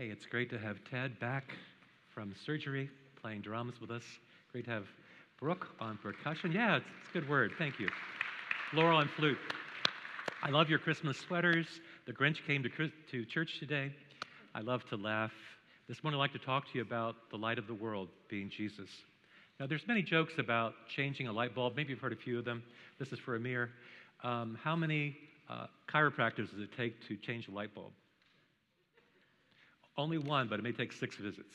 Hey, it's great to have Ted back from surgery playing drums with us. Great to have Brooke on percussion. Yeah, it's, it's a good word. Thank you. Laurel on flute. I love your Christmas sweaters. The Grinch came to, to church today. I love to laugh. This morning, I'd like to talk to you about the light of the world being Jesus. Now, there's many jokes about changing a light bulb. Maybe you've heard a few of them. This is for Amir. Um, how many uh, chiropractors does it take to change a light bulb? Only one, but it may take six visits.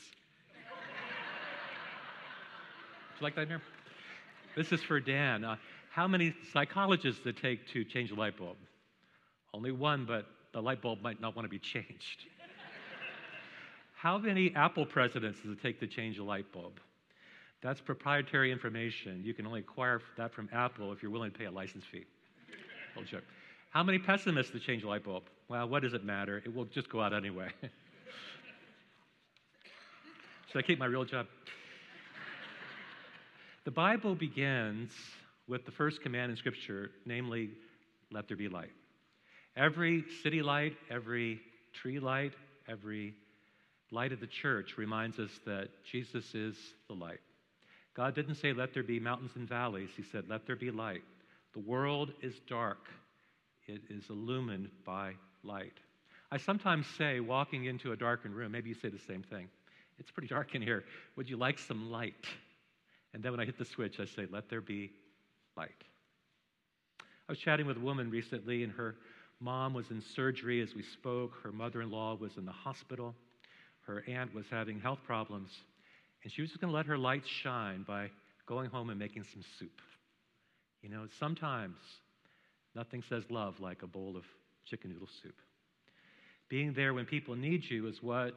Would you like that, Amir? This is for Dan. Uh, how many psychologists does it take to change a light bulb? Only one, but the light bulb might not want to be changed. how many Apple presidents does it take to change a light bulb? That's proprietary information. You can only acquire that from Apple if you're willing to pay a license fee. Little joke. How many pessimists to change a light bulb? Well, what does it matter? It will just go out anyway. Should I keep my real job? The Bible begins with the first command in Scripture, namely, let there be light. Every city light, every tree light, every light of the church reminds us that Jesus is the light. God didn't say, let there be mountains and valleys. He said, let there be light. The world is dark, it is illumined by light. I sometimes say, walking into a darkened room, maybe you say the same thing. It's pretty dark in here. Would you like some light? And then when I hit the switch, I say, let there be light. I was chatting with a woman recently, and her mom was in surgery as we spoke. Her mother in law was in the hospital. Her aunt was having health problems. And she was just going to let her light shine by going home and making some soup. You know, sometimes nothing says love like a bowl of chicken noodle soup. Being there when people need you is what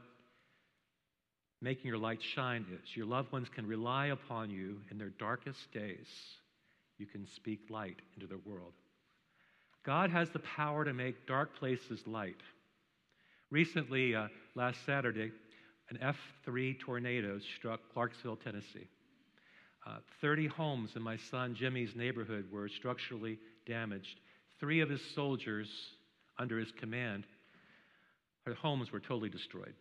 making your light shine is. Your loved ones can rely upon you in their darkest days. You can speak light into their world. God has the power to make dark places light. Recently, uh, last Saturday, an F3 tornado struck Clarksville, Tennessee. Uh, 30 homes in my son Jimmy's neighborhood were structurally damaged. Three of his soldiers under his command, their homes were totally destroyed.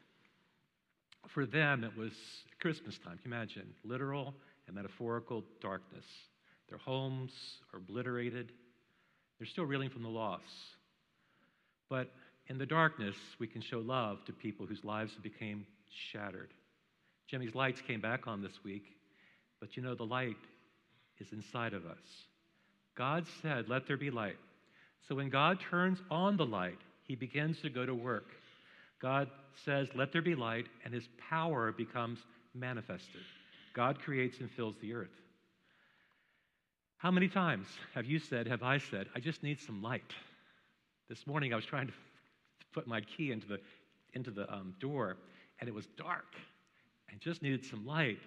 For them, it was Christmas time. Can you imagine? Literal and metaphorical darkness. Their homes are obliterated. They're still reeling from the loss. But in the darkness, we can show love to people whose lives became shattered. Jimmy's lights came back on this week, but you know, the light is inside of us. God said, Let there be light. So when God turns on the light, he begins to go to work. God says, Let there be light, and his power becomes manifested. God creates and fills the earth. How many times have you said, have I said, I just need some light? This morning I was trying to put my key into the, into the um, door, and it was dark. I just needed some light.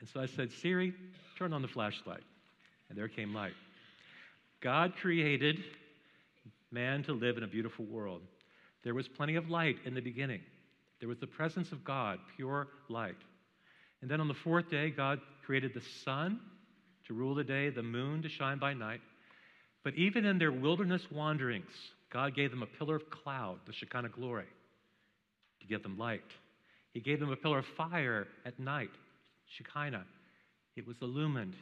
And so I said, Siri, turn on the flashlight. And there came light. God created man to live in a beautiful world. There was plenty of light in the beginning. There was the presence of God, pure light. And then on the fourth day, God created the sun to rule the day, the moon to shine by night. But even in their wilderness wanderings, God gave them a pillar of cloud, the Shekinah glory, to give them light. He gave them a pillar of fire at night, Shekinah. It was illumined.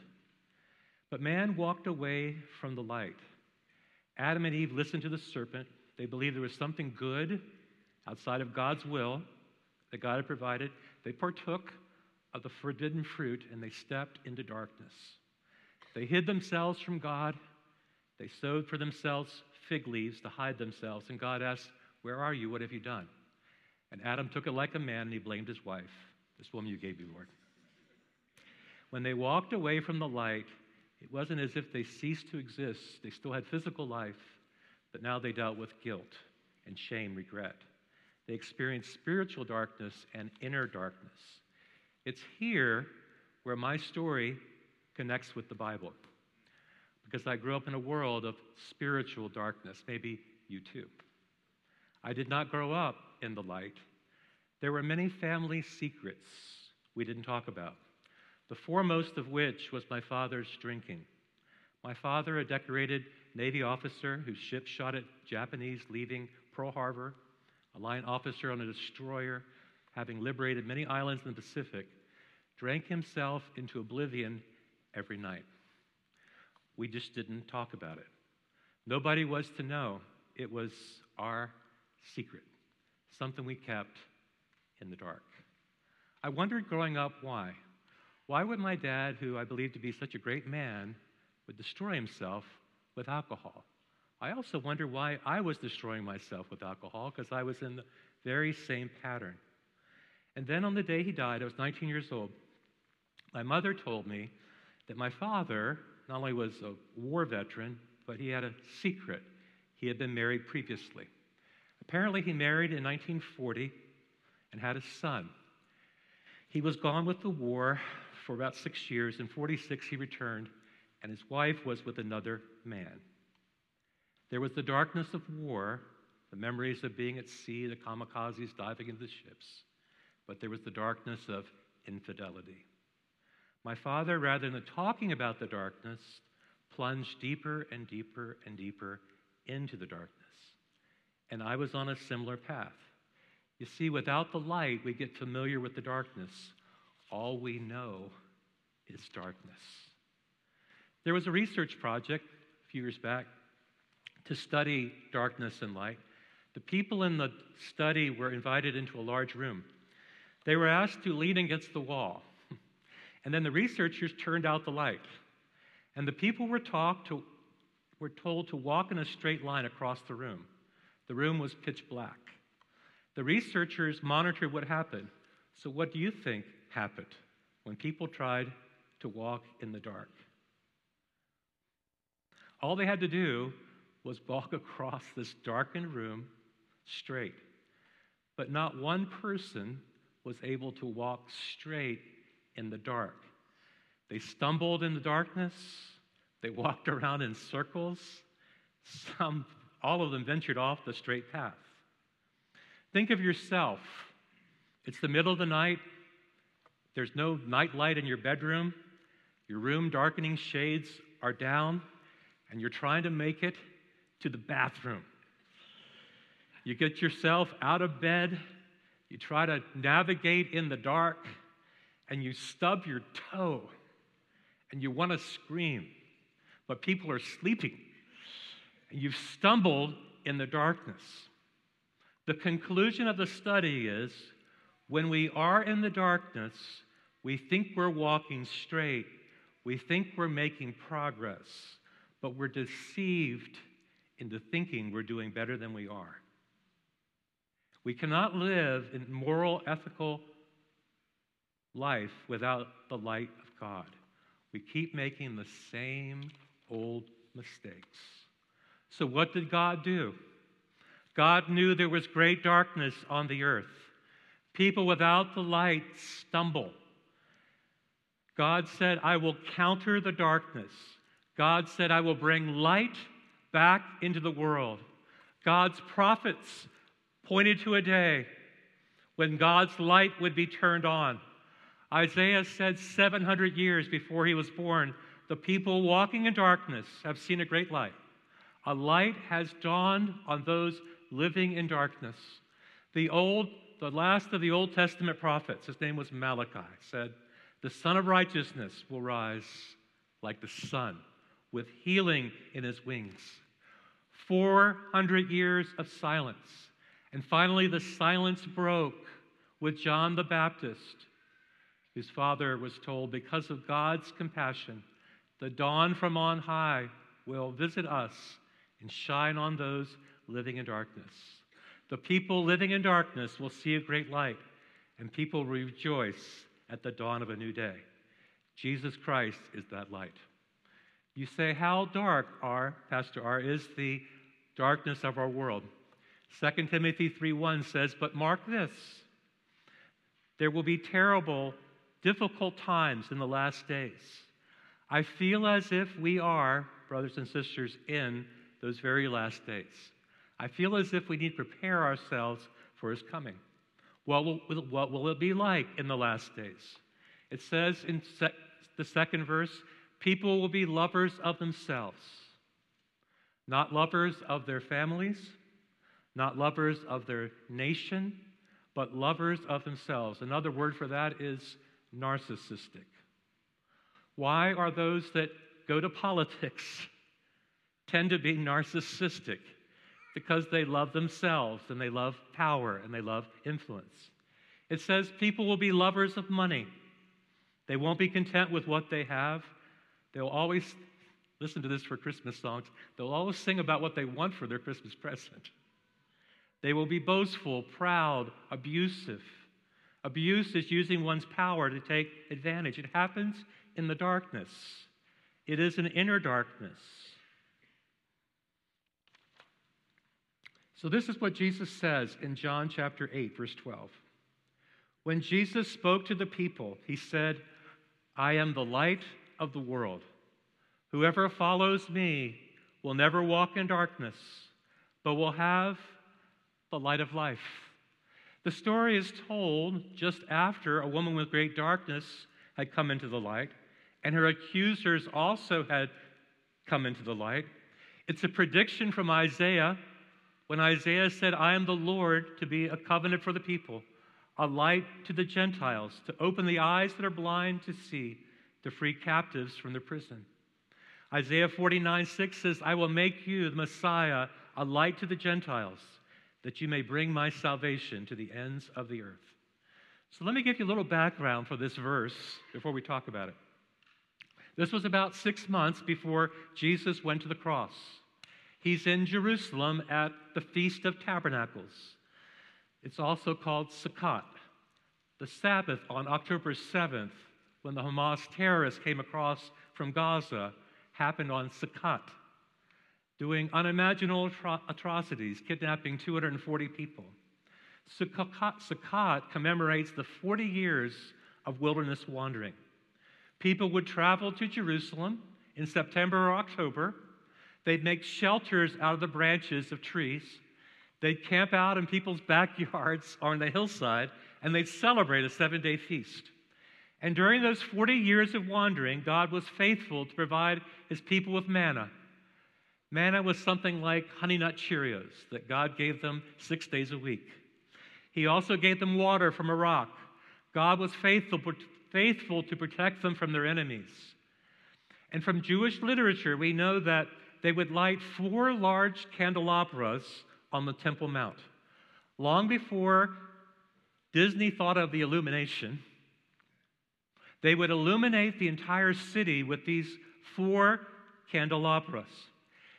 But man walked away from the light. Adam and Eve listened to the serpent. They believed there was something good outside of God's will that God had provided. They partook of the forbidden fruit and they stepped into darkness. They hid themselves from God. They sowed for themselves fig leaves to hide themselves. And God asked, Where are you? What have you done? And Adam took it like a man and he blamed his wife. This woman you gave me, Lord. When they walked away from the light, it wasn't as if they ceased to exist. They still had physical life, but now they dealt with guilt and shame, regret. They experienced spiritual darkness and inner darkness. It's here where my story connects with the Bible. Because I grew up in a world of spiritual darkness. Maybe you too. I did not grow up in the light. There were many family secrets we didn't talk about, the foremost of which was my father's drinking. My father, a decorated Navy officer whose ship shot at Japanese leaving Pearl Harbor, a line officer on a destroyer, having liberated many islands in the Pacific, drank himself into oblivion every night. We just didn't talk about it. Nobody was to know. It was our secret, something we kept in the dark. I wondered growing up why. Why would my dad, who I believed to be such a great man, would destroy himself with alcohol? I also wonder why I was destroying myself with alcohol because I was in the very same pattern. And then on the day he died, I was 19 years old. My mother told me that my father not only was a war veteran, but he had a secret. He had been married previously. Apparently, he married in 1940 and had a son. He was gone with the war for about six years. In 46, he returned, and his wife was with another man. There was the darkness of war, the memories of being at sea, the kamikazes diving into the ships, but there was the darkness of infidelity. My father, rather than talking about the darkness, plunged deeper and deeper and deeper into the darkness. And I was on a similar path. You see, without the light, we get familiar with the darkness. All we know is darkness. There was a research project few years back to study darkness and light. The people in the study were invited into a large room. They were asked to lean against the wall. And then the researchers turned out the light. And the people were, to, were told to walk in a straight line across the room. The room was pitch black. The researchers monitored what happened. So, what do you think happened when people tried to walk in the dark? All they had to do was walk across this darkened room straight. But not one person was able to walk straight in the dark. They stumbled in the darkness, they walked around in circles. Some, all of them ventured off the straight path. Think of yourself. It's the middle of the night. There's no night light in your bedroom. Your room darkening shades are down, and you're trying to make it to the bathroom. You get yourself out of bed, you try to navigate in the dark, and you stub your toe, and you want to scream, but people are sleeping, and you've stumbled in the darkness. The conclusion of the study is when we are in the darkness, we think we're walking straight, we think we're making progress, but we're deceived into thinking we're doing better than we are. We cannot live in moral, ethical life without the light of God. We keep making the same old mistakes. So, what did God do? God knew there was great darkness on the earth. People without the light stumble. God said, I will counter the darkness. God said, I will bring light back into the world. God's prophets pointed to a day when God's light would be turned on. Isaiah said 700 years before he was born, the people walking in darkness have seen a great light. A light has dawned on those living in darkness. The old, the last of the Old Testament prophets, his name was Malachi, said, The Sun of Righteousness will rise like the sun, with healing in his wings. 400 years of silence. And finally, the silence broke with John the Baptist, whose father was told, Because of God's compassion, the dawn from on high will visit us and shine on those living in darkness. The people living in darkness will see a great light, and people rejoice at the dawn of a new day. Jesus Christ is that light. You say, How dark are, Pastor R, is the darkness of our world. 2 Timothy 3:1 says, "But mark this: there will be terrible, difficult times in the last days." I feel as if we are, brothers and sisters, in those very last days. I feel as if we need to prepare ourselves for his coming. What will, what will it be like in the last days? It says in the second verse, people will be lovers of themselves not lovers of their families, not lovers of their nation, but lovers of themselves. Another word for that is narcissistic. Why are those that go to politics tend to be narcissistic? Because they love themselves and they love power and they love influence. It says people will be lovers of money. They won't be content with what they have. They'll always listen to this for Christmas songs. They'll always sing about what they want for their Christmas present. They will be boastful, proud, abusive. Abuse is using one's power to take advantage. It happens in the darkness, it is an inner darkness. So, this is what Jesus says in John chapter 8, verse 12. When Jesus spoke to the people, he said, I am the light of the world. Whoever follows me will never walk in darkness, but will have the light of life. The story is told just after a woman with great darkness had come into the light, and her accusers also had come into the light. It's a prediction from Isaiah when Isaiah said, I am the Lord to be a covenant for the people, a light to the Gentiles, to open the eyes that are blind to see, to free captives from the prison. Isaiah 49 6 says, I will make you, the Messiah, a light to the Gentiles, that you may bring my salvation to the ends of the earth. So let me give you a little background for this verse before we talk about it. This was about six months before Jesus went to the cross. He's in Jerusalem at the Feast of Tabernacles. It's also called Sukkot. The Sabbath on October 7th, when the Hamas terrorists came across from Gaza, happened on Sukkot, doing unimaginable atrocities, kidnapping 240 people. Sukkot, Sukkot commemorates the 40 years of wilderness wandering. People would travel to Jerusalem in September or October. They'd make shelters out of the branches of trees. They'd camp out in people's backyards or on the hillside, and they'd celebrate a seven day feast. And during those 40 years of wandering, God was faithful to provide his people with manna. Manna was something like honey nut Cheerios that God gave them six days a week. He also gave them water from a rock. God was faithful, faithful to protect them from their enemies. And from Jewish literature, we know that they would light four large candelabras on the Temple Mount. Long before Disney thought of the illumination, they would illuminate the entire city with these four candelabras.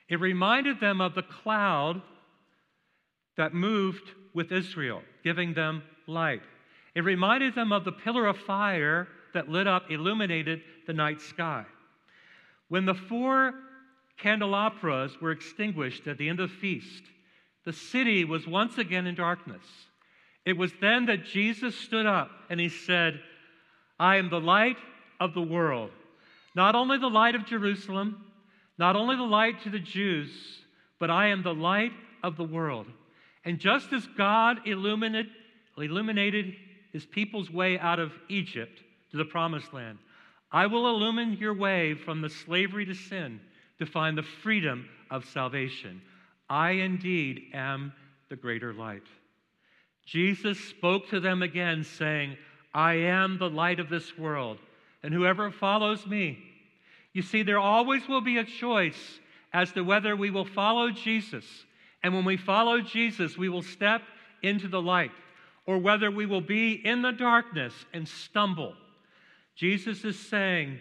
It reminded them of the cloud that moved with Israel, giving them light. It reminded them of the pillar of fire that lit up, illuminated the night sky. When the four candelabras were extinguished at the end of the feast, the city was once again in darkness. It was then that Jesus stood up and he said, I am the light of the world. Not only the light of Jerusalem, not only the light to the Jews, but I am the light of the world. And just as God illuminated, illuminated his people's way out of Egypt to the promised land, I will illumine your way from the slavery to sin to find the freedom of salvation. I indeed am the greater light. Jesus spoke to them again, saying, I am the light of this world, and whoever follows me. You see, there always will be a choice as to whether we will follow Jesus. And when we follow Jesus, we will step into the light, or whether we will be in the darkness and stumble. Jesus is saying,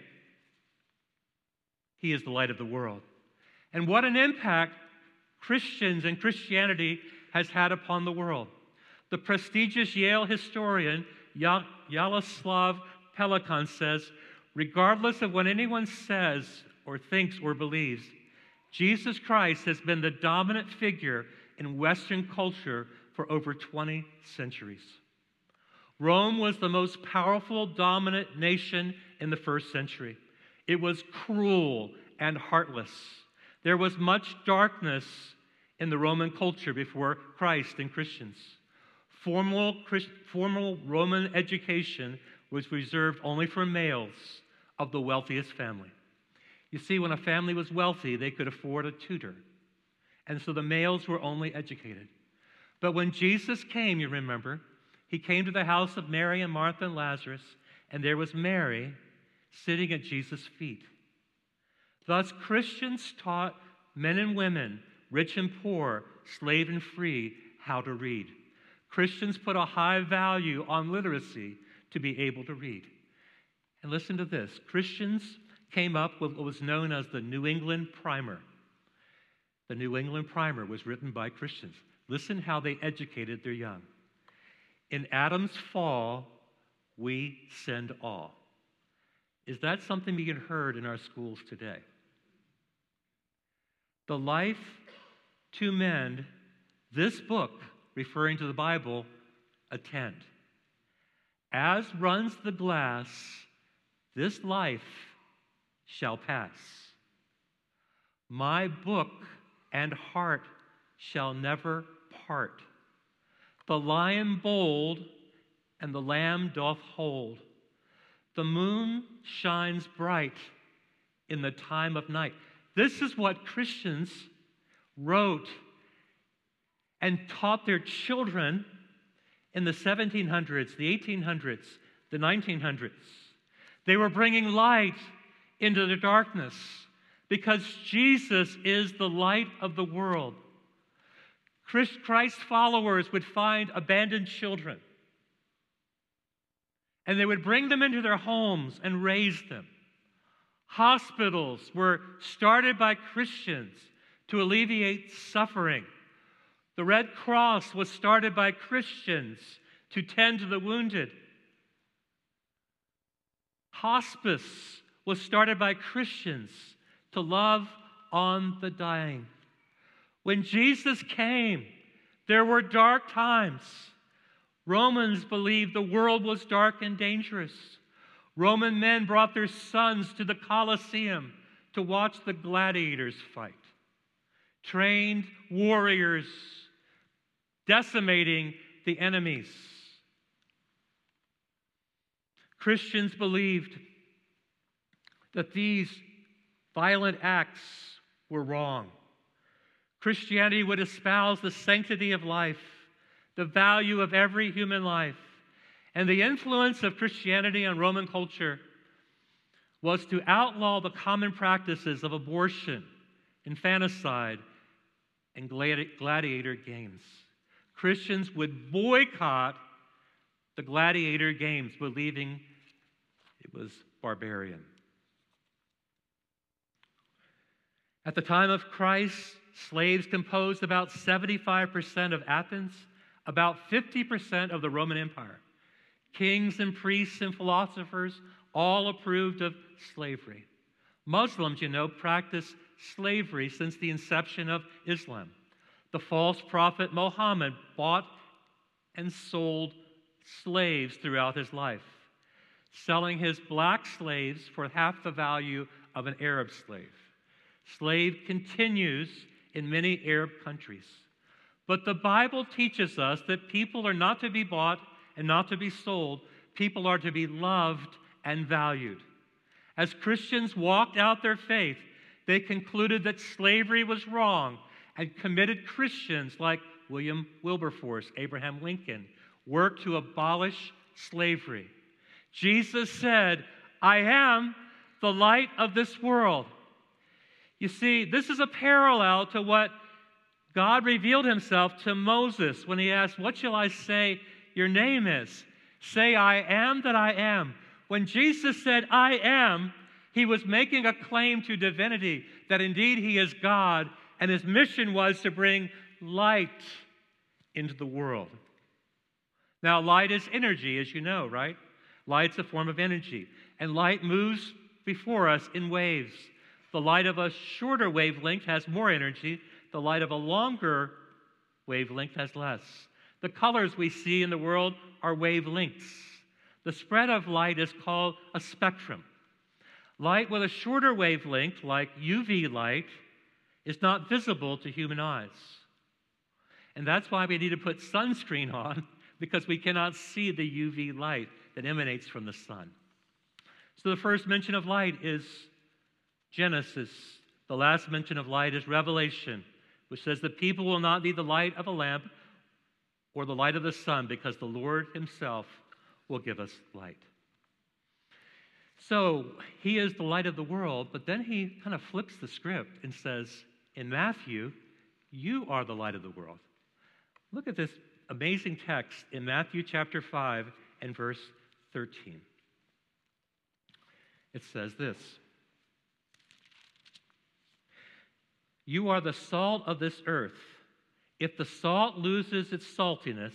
He is the light of the world. And what an impact Christians and Christianity has had upon the world. The prestigious Yale historian Jaroslav Pelikan says, regardless of what anyone says or thinks or believes, Jesus Christ has been the dominant figure in Western culture for over 20 centuries. Rome was the most powerful, dominant nation in the first century. It was cruel and heartless. There was much darkness in the Roman culture before Christ and Christians. Formal, formal Roman education was reserved only for males of the wealthiest family. You see, when a family was wealthy, they could afford a tutor. And so the males were only educated. But when Jesus came, you remember, he came to the house of Mary and Martha and Lazarus, and there was Mary sitting at Jesus' feet. Thus, Christians taught men and women, rich and poor, slave and free, how to read. Christians put a high value on literacy to be able to read. And listen to this Christians came up with what was known as the New England Primer. The New England Primer was written by Christians. Listen how they educated their young. In Adam's fall, we send all. Is that something being heard in our schools today? The life to mend, this book, referring to the Bible, attend. As runs the glass, this life shall pass. My book and heart shall never part. The lion bold and the lamb doth hold. The moon shines bright in the time of night. This is what Christians wrote and taught their children in the 1700s, the 1800s, the 1900s. They were bringing light into the darkness because Jesus is the light of the world. Christ followers would find abandoned children and they would bring them into their homes and raise them. Hospitals were started by Christians to alleviate suffering. The Red Cross was started by Christians to tend to the wounded. Hospice was started by Christians to love on the dying. When Jesus came, there were dark times. Romans believed the world was dark and dangerous. Roman men brought their sons to the Colosseum to watch the gladiators fight. Trained warriors decimating the enemies. Christians believed that these violent acts were wrong. Christianity would espouse the sanctity of life, the value of every human life. And the influence of Christianity on Roman culture was to outlaw the common practices of abortion, infanticide, and gladiator games. Christians would boycott the gladiator games, believing it was barbarian. At the time of Christ, slaves composed about 75% of Athens, about 50% of the Roman Empire. Kings and priests and philosophers all approved of slavery. Muslims, you know, practice slavery since the inception of Islam. The false prophet Muhammad bought and sold slaves throughout his life, selling his black slaves for half the value of an Arab slave. Slave continues in many Arab countries. But the Bible teaches us that people are not to be bought and not to be sold, people are to be loved and valued. As Christians walked out their faith, they concluded that slavery was wrong and committed Christians like William Wilberforce, Abraham Lincoln, worked to abolish slavery. Jesus said, I am the light of this world. You see, this is a parallel to what God revealed himself to Moses when he asked, What shall I say your name is? Say, I am that I am. When Jesus said, I am, he was making a claim to divinity that indeed he is God, and his mission was to bring light into the world. Now, light is energy, as you know, right? Light's a form of energy, and light moves before us in waves. The light of a shorter wavelength has more energy, the light of a longer wavelength has less. The colors we see in the world are wavelengths. The spread of light is called a spectrum. Light with a shorter wavelength, like UV light, is not visible to human eyes. And that's why we need to put sunscreen on, because we cannot see the UV light that emanates from the sun. So the first mention of light is Genesis. The last mention of light is Revelation, which says the people will not need the light of a lamp or the light of the sun, because the Lord Himself will give us light. So He is the light of the world, but then He kind of flips the script and says, in Matthew, you are the light of the world. Look at this amazing text in Matthew chapter 5 and verse 13. It says this You are the salt of this earth. If the salt loses its saltiness,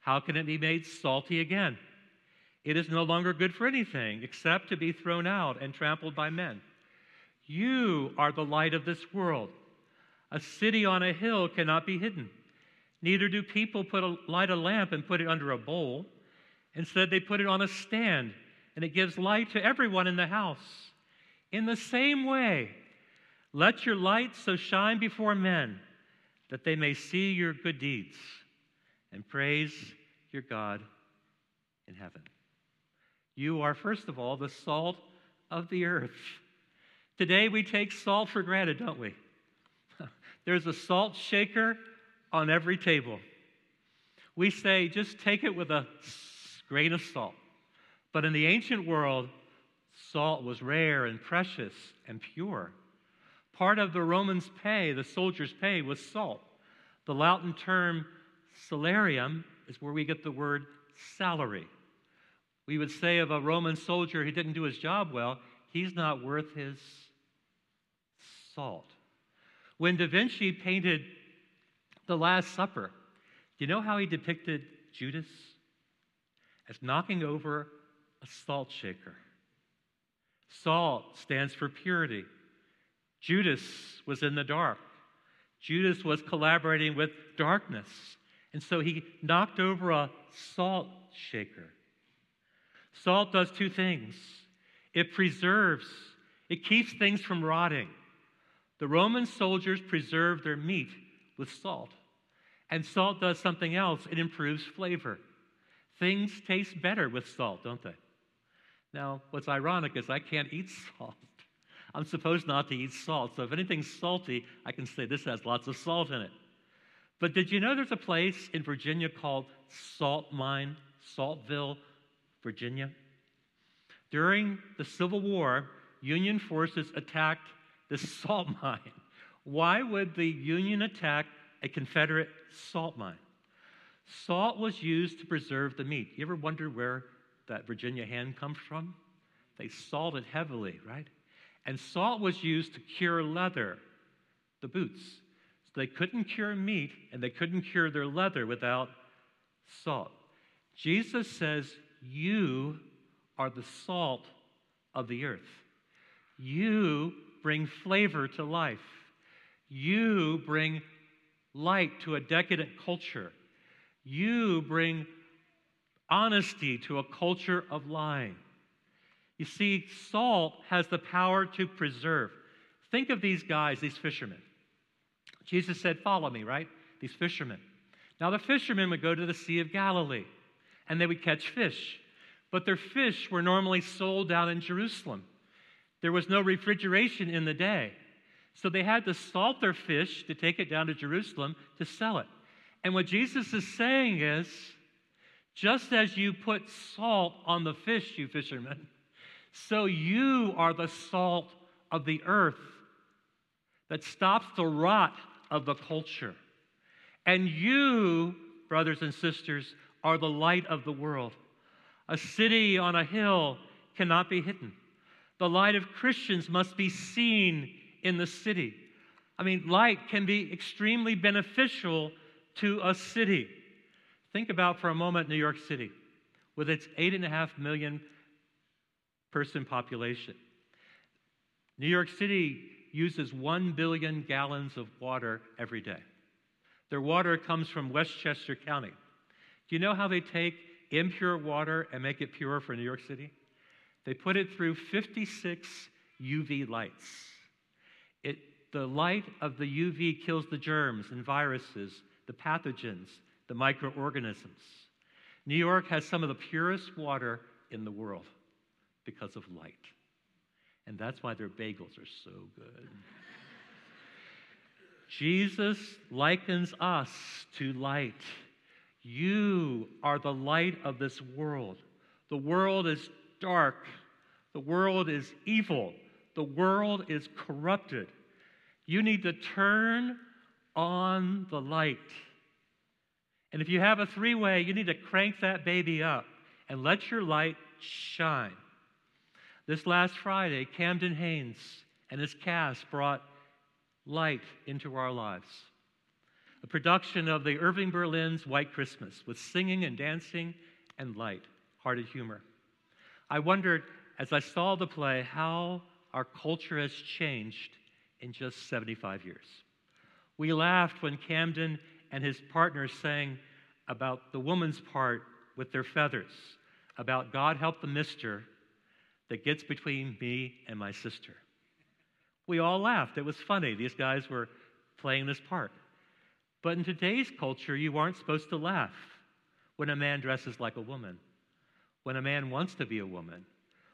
how can it be made salty again? It is no longer good for anything except to be thrown out and trampled by men. You are the light of this world. A city on a hill cannot be hidden. Neither do people put a, light a lamp and put it under a bowl. Instead, they put it on a stand, and it gives light to everyone in the house. In the same way, let your light so shine before men that they may see your good deeds and praise your God in heaven. You are, first of all, the salt of the earth. Today we take salt for granted, don't we? There's a salt shaker on every table. We say, just take it with a grain of salt. But in the ancient world, salt was rare and precious and pure. Part of the Romans' pay, the soldiers' pay, was salt. The Latin term salarium is where we get the word salary. We would say of a Roman soldier who didn't do his job well, he's not worth his salt. When Da Vinci painted The Last Supper, do you know how he depicted Judas? As knocking over a salt shaker. Salt stands for purity. Judas was in the dark. Judas was collaborating with darkness. And so he knocked over a salt shaker. Salt does two things it preserves, it keeps things from rotting. The Roman soldiers preserved their meat with salt. And salt does something else it improves flavor. Things taste better with salt, don't they? Now, what's ironic is I can't eat salt. I'm supposed not to eat salt. So if anything's salty, I can say this has lots of salt in it. But did you know there's a place in Virginia called Salt Mine, Saltville, Virginia? During the Civil War, Union forces attacked this salt mine. Why would the Union attack a Confederate salt mine? Salt was used to preserve the meat. You ever wonder where that Virginia hen comes from? They salted heavily, right? And salt was used to cure leather, the boots. So they couldn't cure meat and they couldn't cure their leather without salt. Jesus says, You are the salt of the earth. You bring flavor to life. You bring light to a decadent culture. You bring honesty to a culture of lying. You see, salt has the power to preserve. Think of these guys, these fishermen. Jesus said, Follow me, right? These fishermen. Now, the fishermen would go to the Sea of Galilee and they would catch fish, but their fish were normally sold out in Jerusalem. There was no refrigeration in the day. So they had to salt their fish to take it down to Jerusalem to sell it. And what Jesus is saying is just as you put salt on the fish, you fishermen, so you are the salt of the earth that stops the rot of the culture. And you, brothers and sisters, are the light of the world. A city on a hill cannot be hidden. The light of Christians must be seen in the city. I mean, light can be extremely beneficial to a city. Think about for a moment New York City with its eight and a half million person population. New York City uses 1 billion gallons of water every day. Their water comes from Westchester County. Do you know how they take impure water and make it pure for New York City? They put it through 56 UV lights. It, the light of the UV kills the germs and viruses, the pathogens, the microorganisms. New York has some of the purest water in the world because of light. And that's why their bagels are so good. Jesus likens us to light. You are the light of this world. The world is dark. The world is evil. The world is corrupted. You need to turn on the light. And if you have a three way, you need to crank that baby up and let your light shine. This last Friday, Camden Haynes and his cast brought light into our lives. A production of the Irving Berlin's White Christmas with singing and dancing and light hearted humor. I wondered as I saw the play how our culture has changed in just 75 years. We laughed when Camden and his partner sang about the woman's part with their feathers, about God help the mister that gets between me and my sister. We all laughed. It was funny. These guys were playing this part. But in today's culture, you aren't supposed to laugh when a man dresses like a woman, when a man wants to be a woman,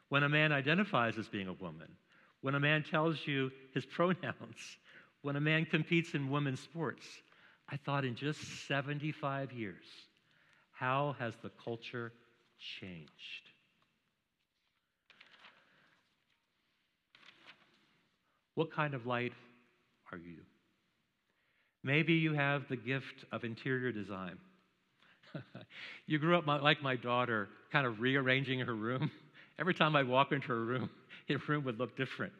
when a man identifies as being a woman, when a man tells you his pronouns, when a man competes in women's sports. I thought in just 75 years, how has the culture changed? What kind of light are you? Maybe you have the gift of interior design. you grew up like my daughter, kind of rearranging her room. Every time I walk into her room, her room would look different.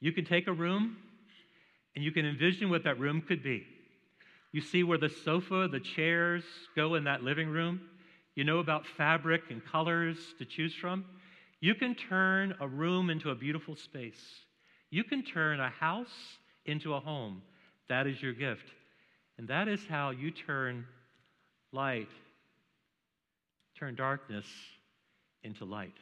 You can take a room and you can envision what that room could be. You see where the sofa, the chairs go in that living room. You know about fabric and colors to choose from. You can turn a room into a beautiful space. You can turn a house into a home. That is your gift. And that is how you turn light, turn darkness into light.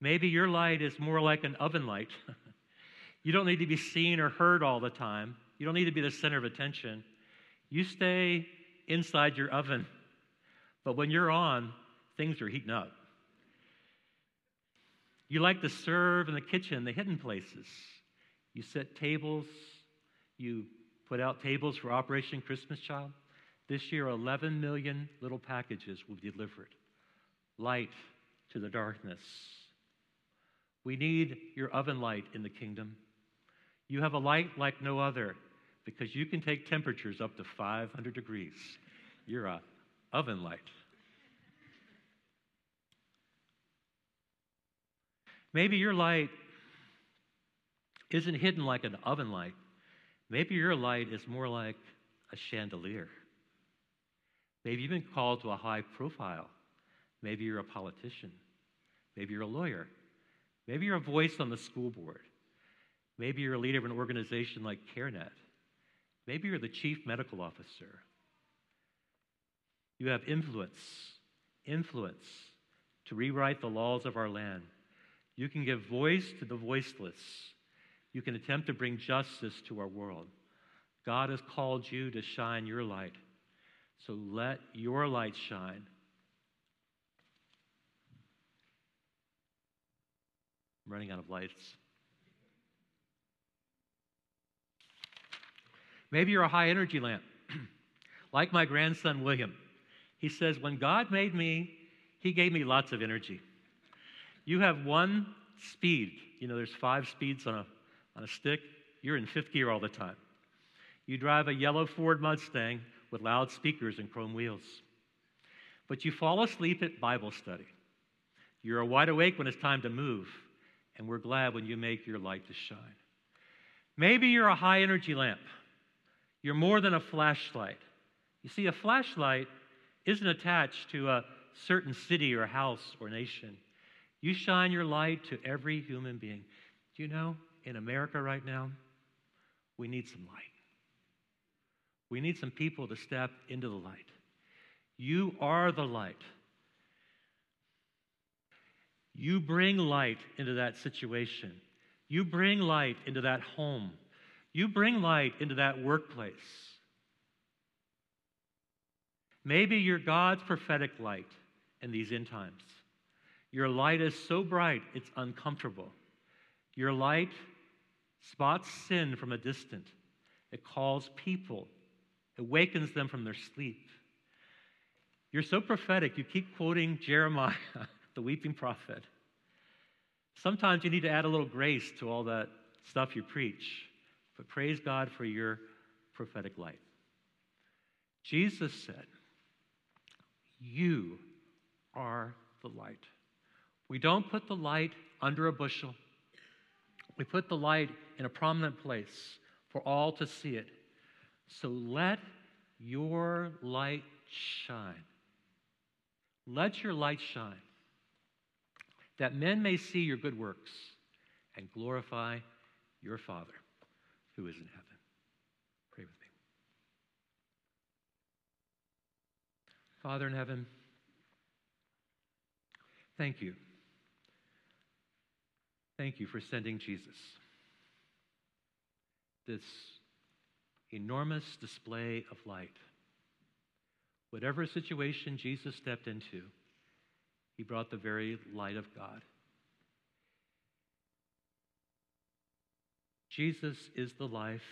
Maybe your light is more like an oven light. you don't need to be seen or heard all the time. You don't need to be the center of attention. You stay inside your oven. But when you're on, things are heating up. You like to serve in the kitchen, the hidden places. You set tables, you put out tables for Operation Christmas Child. This year, 11 million little packages will be delivered. Light to the darkness. We need your oven light in the kingdom. You have a light like no other because you can take temperatures up to 500 degrees. You're a oven light. Maybe your light isn't hidden like an oven light. Maybe your light is more like a chandelier. Maybe you've been called to a high profile. Maybe you're a politician. Maybe you're a lawyer. Maybe you're a voice on the school board. Maybe you're a leader of an organization like CareNet. Maybe you're the chief medical officer. You have influence, influence to rewrite the laws of our land. You can give voice to the voiceless. You can attempt to bring justice to our world. God has called you to shine your light. So let your light shine I'm running out of lights. Maybe you're a high energy lamp, like my grandson William. He says, When God made me, He gave me lots of energy. You have one speed. You know, there's five speeds on a, on a stick. You're in fifth gear all the time. You drive a yellow Ford Mustang with loud speakers and chrome wheels. But you fall asleep at Bible study. You're wide awake when it's time to move and we're glad when you make your light to shine. Maybe you're a high energy lamp. You're more than a flashlight. You see, a flashlight isn't attached to a certain city or house or nation. You shine your light to every human being. Do you know, in America right now, we need some light. We need some people to step into the light. You are the light. You bring light into that situation. You bring light into that home. You bring light into that workplace. Maybe you're God's prophetic light in these end times. Your light is so bright, it's uncomfortable. Your light spots sin from a distance. It calls people, awakens them from their sleep. You're so prophetic, you keep quoting Jeremiah, the weeping prophet. Sometimes you need to add a little grace to all that stuff you preach, but praise God for your prophetic light. Jesus said, You are the light. We don't put the light under a bushel, we put the light in a prominent place for all to see it. So let your light shine. Let your light shine, that men may see your good works and glorify your Father who is in heaven. Pray with me. Father in heaven, thank you. Thank you for sending Jesus. This enormous display of light. Whatever situation Jesus stepped into, he brought the very light of God. Jesus is the life,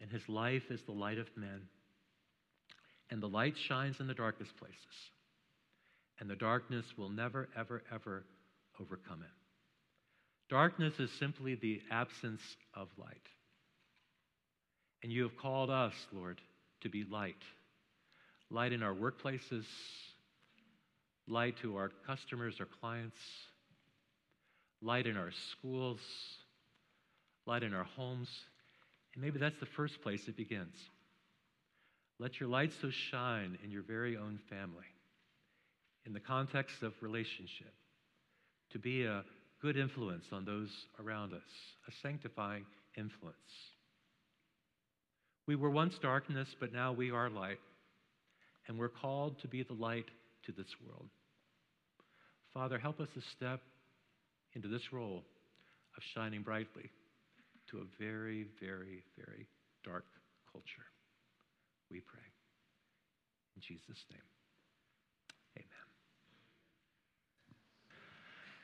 and his life is the light of men. And the light shines in the darkest places, and the darkness will never, ever, ever overcome it. Darkness is simply the absence of light. And you have called us, Lord, to be light. Light in our workplaces, light to our customers, our clients, light in our schools, light in our homes. And maybe that's the first place it begins. Let your light so shine in your very own family, in the context of relationship, to be a good influence on those around us, a sanctifying influence. We were once darkness, but now we are light, and we're called to be the light to this world. Father, help us to step into this role of shining brightly to a very, very, very dark culture. We pray. In Jesus' name, amen.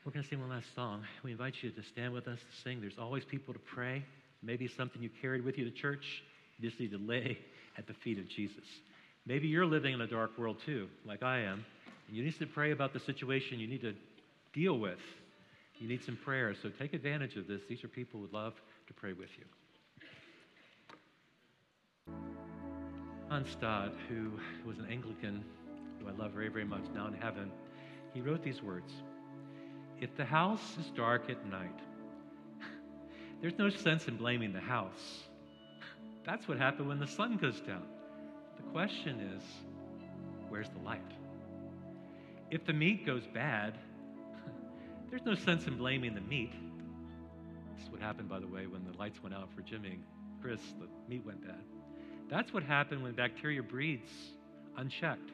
We're going to sing one last song. We invite you to stand with us to sing. There's always people to pray. Maybe something you carried with you to church. You just need to lay at the feet of Jesus. Maybe you're living in a dark world too, like I am, and you need to pray about the situation you need to deal with. You need some prayer. So take advantage of this. These are people who would love to pray with you. Hans who was an Anglican, who I love very, very much, now in heaven, he wrote these words If the house is dark at night, there's no sense in blaming the house. That's what happened when the sun goes down. The question is, where's the light? If the meat goes bad, there's no sense in blaming the meat. This is what happened, by the way, when the lights went out for Jimmy and Chris, the meat went bad. That's what happened when bacteria breeds unchecked.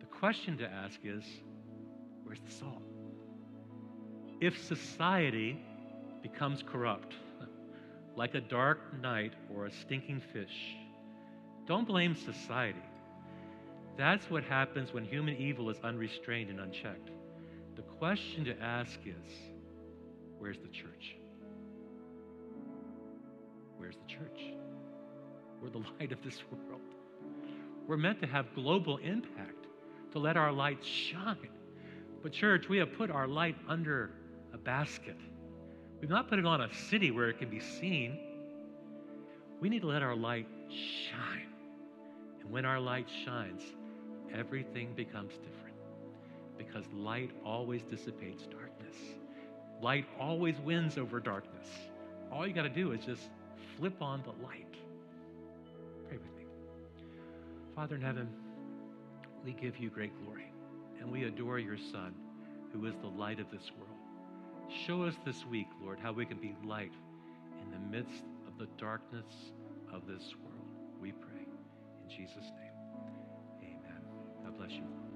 The question to ask is where's the salt? If society becomes corrupt, like a dark night or a stinking fish, don't blame society. That's what happens when human evil is unrestrained and unchecked. The question to ask is where's the church? Where's the church? We're the light of this world. We're meant to have global impact, to let our light shine. But, church, we have put our light under a basket. We've not put it on a city where it can be seen. We need to let our light shine. And when our light shines, everything becomes different because light always dissipates darkness. Light always wins over darkness. All you got to do is just flip on the light. Pray with me. Father in heaven, we give you great glory and we adore your Son, who is the light of this world. Show us this week, Lord, how we can be light in the midst of the darkness of this world. We pray. In Jesus' name, amen. God bless you.